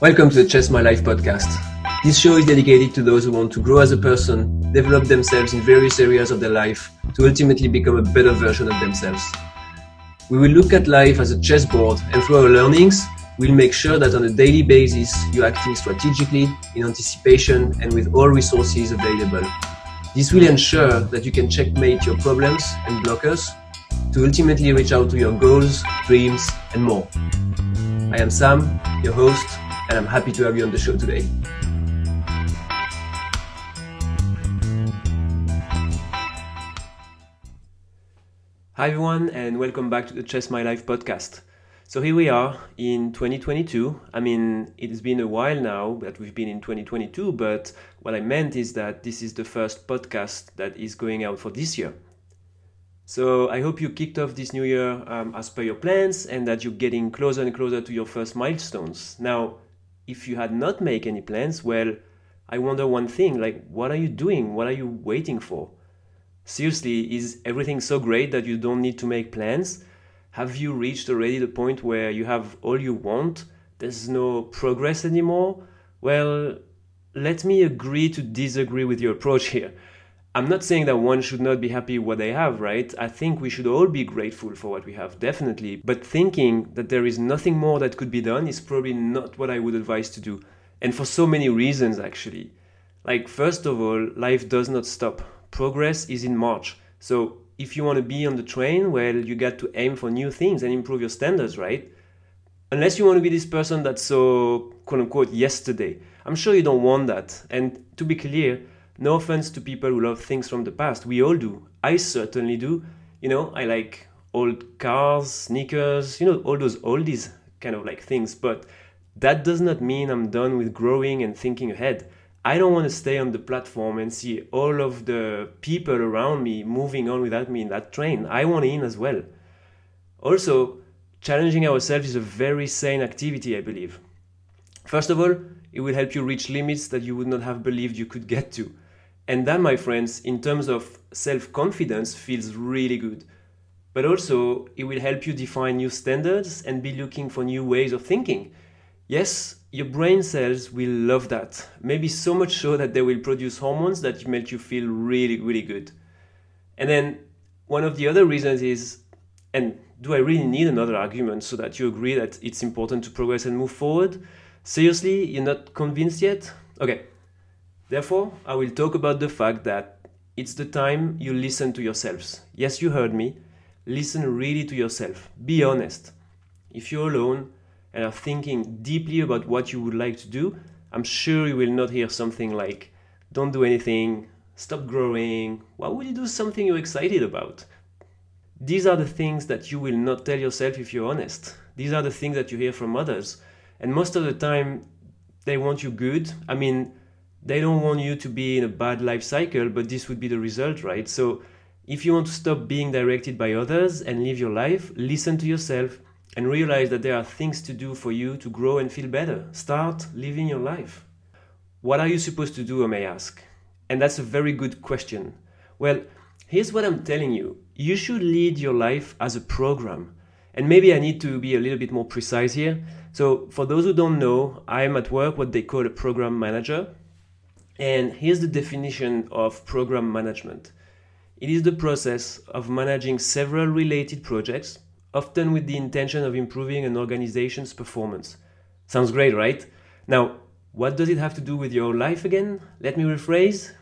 Welcome to the Chess My Life podcast. This show is dedicated to those who want to grow as a person, develop themselves in various areas of their life to ultimately become a better version of themselves. We will look at life as a chessboard and through our learnings, we'll make sure that on a daily basis you're acting strategically, in anticipation, and with all resources available. This will ensure that you can checkmate your problems and blockers to ultimately reach out to your goals, dreams, and more. I am Sam, your host, and I'm happy to have you on the show today. Hi, everyone, and welcome back to the Chess My Life podcast. So here we are in 2022. I mean, it's been a while now that we've been in 2022, but what I meant is that this is the first podcast that is going out for this year. So I hope you kicked off this new year um, as per your plans and that you're getting closer and closer to your first milestones. Now, if you had not made any plans, well, I wonder one thing like, what are you doing? What are you waiting for? Seriously, is everything so great that you don't need to make plans? Have you reached already the point where you have all you want? There's no progress anymore? Well, let me agree to disagree with your approach here. I'm not saying that one should not be happy with what they have, right? I think we should all be grateful for what we have, definitely. But thinking that there is nothing more that could be done is probably not what I would advise to do. And for so many reasons, actually. Like, first of all, life does not stop. Progress is in march. So, if you want to be on the train, well, you got to aim for new things and improve your standards, right? Unless you want to be this person that's so, quote unquote, yesterday. I'm sure you don't want that. And to be clear, no offense to people who love things from the past. We all do. I certainly do. You know, I like old cars, sneakers, you know, all those oldies kind of like things. But that does not mean I'm done with growing and thinking ahead. I don't want to stay on the platform and see all of the people around me moving on without me in that train. I want in as well. Also, challenging ourselves is a very sane activity, I believe. First of all, it will help you reach limits that you would not have believed you could get to. And that, my friends, in terms of self confidence, feels really good. But also, it will help you define new standards and be looking for new ways of thinking. Yes, your brain cells will love that. Maybe so much so that they will produce hormones that make you feel really, really good. And then, one of the other reasons is, and do I really need another argument so that you agree that it's important to progress and move forward? Seriously, you're not convinced yet? Okay, Therefore, I will talk about the fact that it's the time you listen to yourselves. Yes, you heard me. Listen really to yourself. Be honest. If you're alone and are thinking deeply about what you would like to do, I'm sure you will not hear something like, don't do anything, stop growing, why would you do something you're excited about? These are the things that you will not tell yourself if you're honest. These are the things that you hear from others. And most of the time, they want you good. I mean, they don't want you to be in a bad life cycle, but this would be the result, right? So if you want to stop being directed by others and live your life, listen to yourself and realize that there are things to do for you to grow and feel better. Start living your life. What are you supposed to do, I may ask? And that's a very good question. Well, here's what I'm telling you you should lead your life as a program. And maybe I need to be a little bit more precise here. So, for those who don't know, I'm at work what they call a program manager. And here's the definition of program management it is the process of managing several related projects, often with the intention of improving an organization's performance. Sounds great, right? Now, what does it have to do with your life again? Let me rephrase.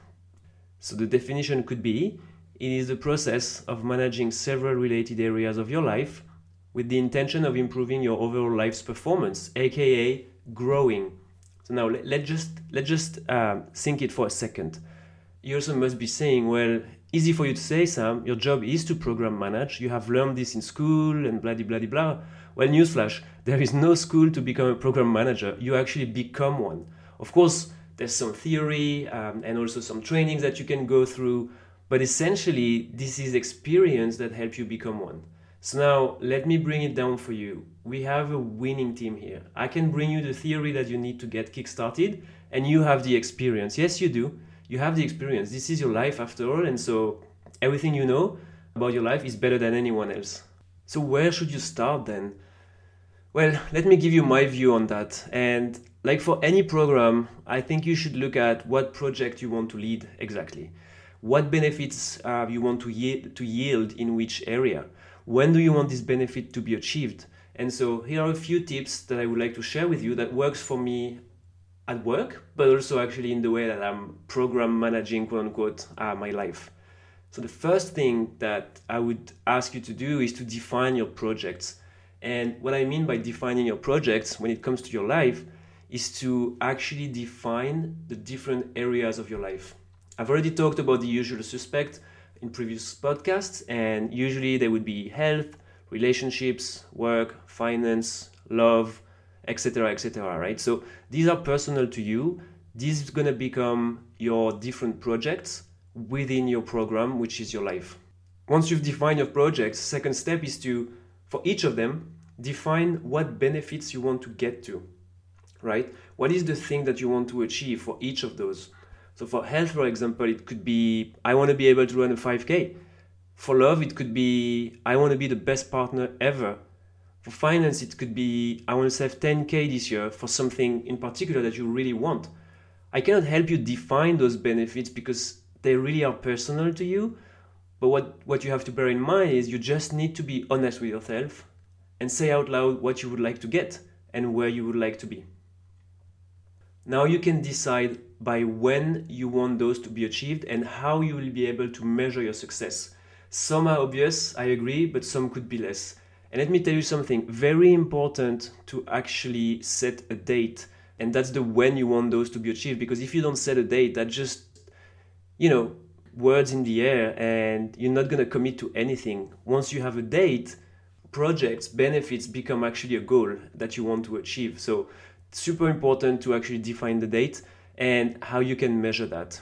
So, the definition could be it is the process of managing several related areas of your life with the intention of improving your overall life's performance, aka growing. So now let, let just let just uh, think it for a second. You also must be saying, well, easy for you to say, Sam. Your job is to program manage. You have learned this in school and blah blah blah blah. Well, newsflash: there is no school to become a program manager. You actually become one. Of course, there's some theory um, and also some trainings that you can go through, but essentially, this is experience that helps you become one. So now let me bring it down for you. We have a winning team here. I can bring you the theory that you need to get kick-started, and you have the experience. Yes, you do. You have the experience. This is your life after all, and so everything you know about your life is better than anyone else. So where should you start then? Well, let me give you my view on that. And like for any program, I think you should look at what project you want to lead exactly. What benefits uh, you want to, ye- to yield in which area? When do you want this benefit to be achieved? And so here are a few tips that I would like to share with you that works for me at work, but also actually in the way that I'm program managing, quote unquote, uh, my life. So the first thing that I would ask you to do is to define your projects. And what I mean by defining your projects when it comes to your life is to actually define the different areas of your life. I've already talked about the usual suspect in previous podcasts, and usually they would be health, relationships, work, finance, love, etc., etc. Right? So these are personal to you. This is gonna become your different projects within your program, which is your life. Once you've defined your projects, second step is to, for each of them, define what benefits you want to get to right? What is the thing that you want to achieve for each of those? So for health, for example, it could be I want to be able to run a 5K. For love, it could be I want to be the best partner ever. For finance, it could be I want to save 10K this year for something in particular that you really want. I cannot help you define those benefits because they really are personal to you. But what, what you have to bear in mind is you just need to be honest with yourself and say out loud what you would like to get and where you would like to be. Now you can decide by when you want those to be achieved and how you will be able to measure your success. Some are obvious, I agree, but some could be less. And let me tell you something very important to actually set a date, and that's the when you want those to be achieved. Because if you don't set a date, that just, you know, words in the air, and you're not gonna commit to anything. Once you have a date, projects, benefits become actually a goal that you want to achieve. So super important to actually define the date and how you can measure that.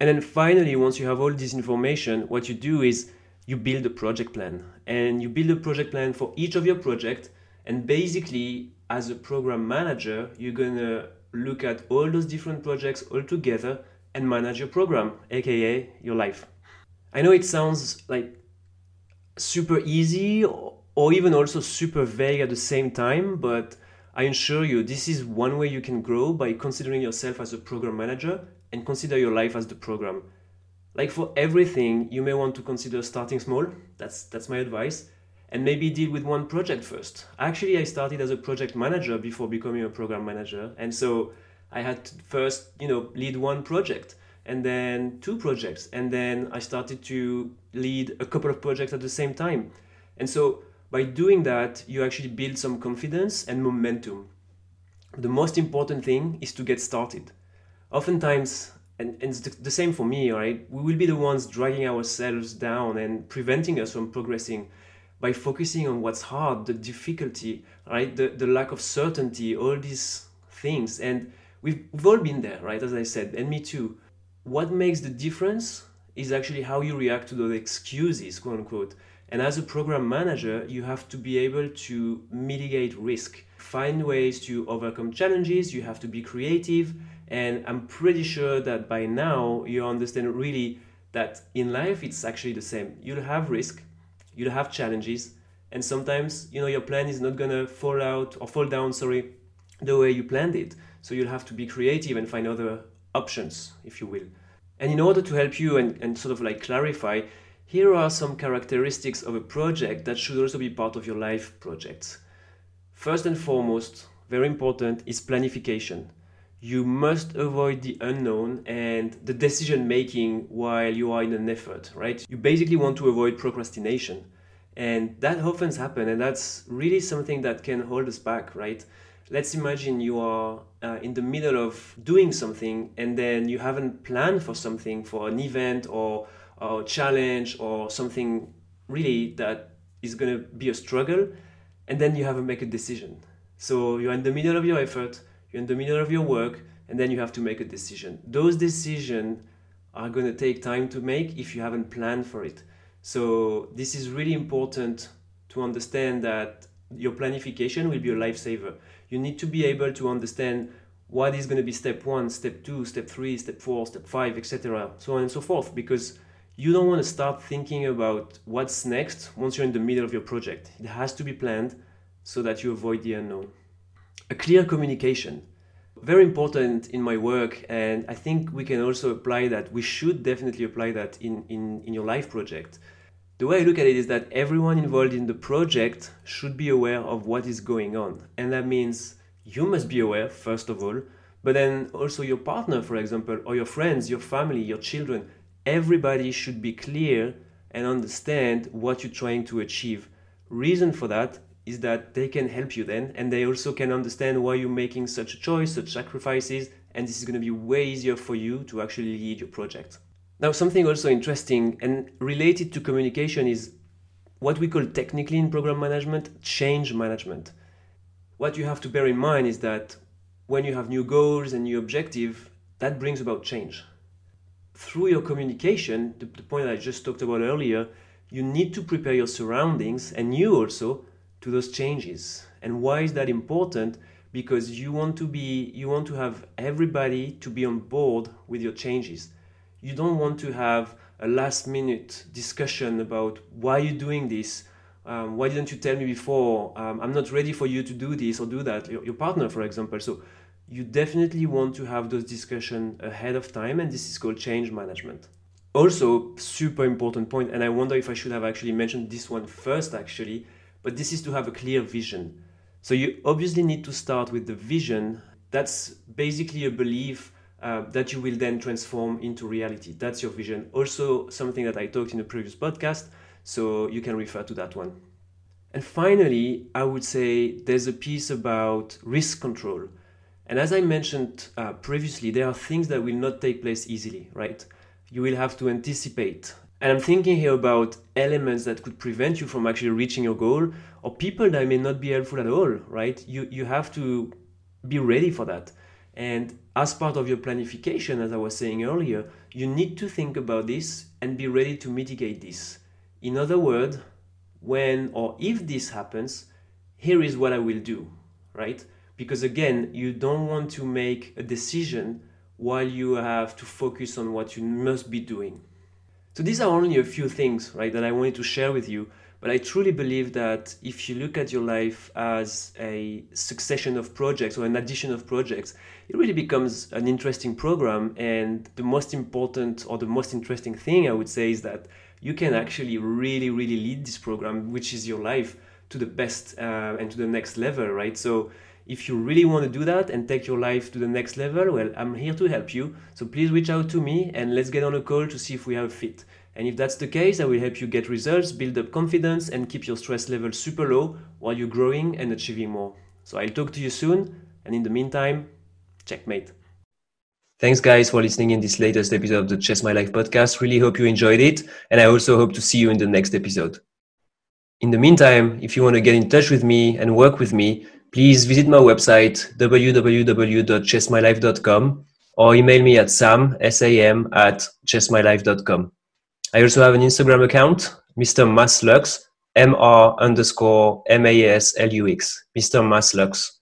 And then finally, once you have all this information, what you do is you build a project plan and you build a project plan for each of your project. And basically, as a program manager, you're gonna look at all those different projects all together and manage your program, aka your life. I know it sounds like super easy or even also super vague at the same time, but I assure you, this is one way you can grow by considering yourself as a program manager and consider your life as the program. Like for everything, you may want to consider starting small. That's that's my advice. And maybe deal with one project first. Actually, I started as a project manager before becoming a program manager, and so I had to first, you know, lead one project and then two projects, and then I started to lead a couple of projects at the same time. And so by doing that, you actually build some confidence and momentum. The most important thing is to get started. Oftentimes, and, and it's the same for me, right? We will be the ones dragging ourselves down and preventing us from progressing by focusing on what's hard, the difficulty, right? The, the lack of certainty, all these things. And we've, we've all been there, right? As I said, and me too. What makes the difference is actually how you react to those excuses, quote unquote. And as a program manager, you have to be able to mitigate risk, find ways to overcome challenges, you have to be creative. And I'm pretty sure that by now you understand really that in life it's actually the same. You'll have risk, you'll have challenges, and sometimes you know your plan is not gonna fall out or fall down, sorry, the way you planned it. So you'll have to be creative and find other options, if you will. And in order to help you and, and sort of like clarify, here are some characteristics of a project that should also be part of your life projects. First and foremost, very important, is planification. You must avoid the unknown and the decision making while you are in an effort, right? You basically want to avoid procrastination. And that often happens, and that's really something that can hold us back, right? Let's imagine you are uh, in the middle of doing something and then you haven't planned for something, for an event or or challenge or something really that is going to be a struggle and then you have to make a decision. So you're in the middle of your effort you're in the middle of your work and then you have to make a decision. Those decisions are going to take time to make if you haven't planned for it. So this is really important to understand that your planification will be a lifesaver. You need to be able to understand what is going to be step one step two step three step four step five etc so on and so forth because you don't want to start thinking about what's next once you're in the middle of your project. It has to be planned so that you avoid the unknown. A clear communication. very important in my work and i think we can also apply that we should definitely apply that in, in, in your life project the way i look at it is that everyone involved in the project should be aware of what is going on and that means you must be aware first of all but then also your partner for example or your friends your family your children everybody should be clear and understand what you're trying to achieve. Reason for that is that they can help you then and they also can understand why you're making such a choice such sacrifices and this is going to be way easier for you to actually lead your project. Now something also interesting and related to communication is what we call technically in program management change management. What you have to bear in mind is that when you have new goals and new objective that brings about change through your communication the, the point i just talked about earlier you need to prepare your surroundings and you also to those changes. And why is that important? Because you want to be you want to have everybody to be on board with your changes. You don't want to have a last minute discussion about why you're doing this. Um, why didn't you tell me before? Um, I'm not ready for you to do this or do that. Your, your partner, for example. So you definitely want to have those discussions ahead of time, and this is called change management. Also, super important point, and I wonder if I should have actually mentioned this one first, actually, but this is to have a clear vision. So you obviously need to start with the vision. That's basically a belief uh, that you will then transform into reality. That's your vision. Also, something that I talked in a previous podcast, so you can refer to that one. And finally, I would say there's a piece about risk control. And as I mentioned uh, previously, there are things that will not take place easily, right? You will have to anticipate and I'm thinking here about elements that could prevent you from actually reaching your goal or people that may not be helpful at all, right? You, you have to be ready for that. And as part of your planification, as I was saying earlier, you need to think about this and be ready to mitigate this. In other words, when or if this happens, here is what I will do, right? Because again, you don't want to make a decision while you have to focus on what you must be doing. So these are only a few things, right, that I wanted to share with you. But I truly believe that if you look at your life as a succession of projects or an addition of projects, it really becomes an interesting program. And the most important or the most interesting thing I would say is that you can actually really, really lead this program, which is your life, to the best uh, and to the next level, right? So if you really want to do that and take your life to the next level, well, I'm here to help you. So please reach out to me and let's get on a call to see if we have a fit. And if that's the case, I will help you get results, build up confidence, and keep your stress level super low while you're growing and achieving more. So I'll talk to you soon. And in the meantime, checkmate. Thanks, guys, for listening in this latest episode of the Chess My Life podcast. Really hope you enjoyed it. And I also hope to see you in the next episode. In the meantime, if you want to get in touch with me and work with me, please visit my website www.chessmylife.com or email me at sam, S-A-M, at chessmylife.com. I also have an Instagram account, Mr. Maslux, M-R underscore M-A-S-L-U-X, Mr. Maslux.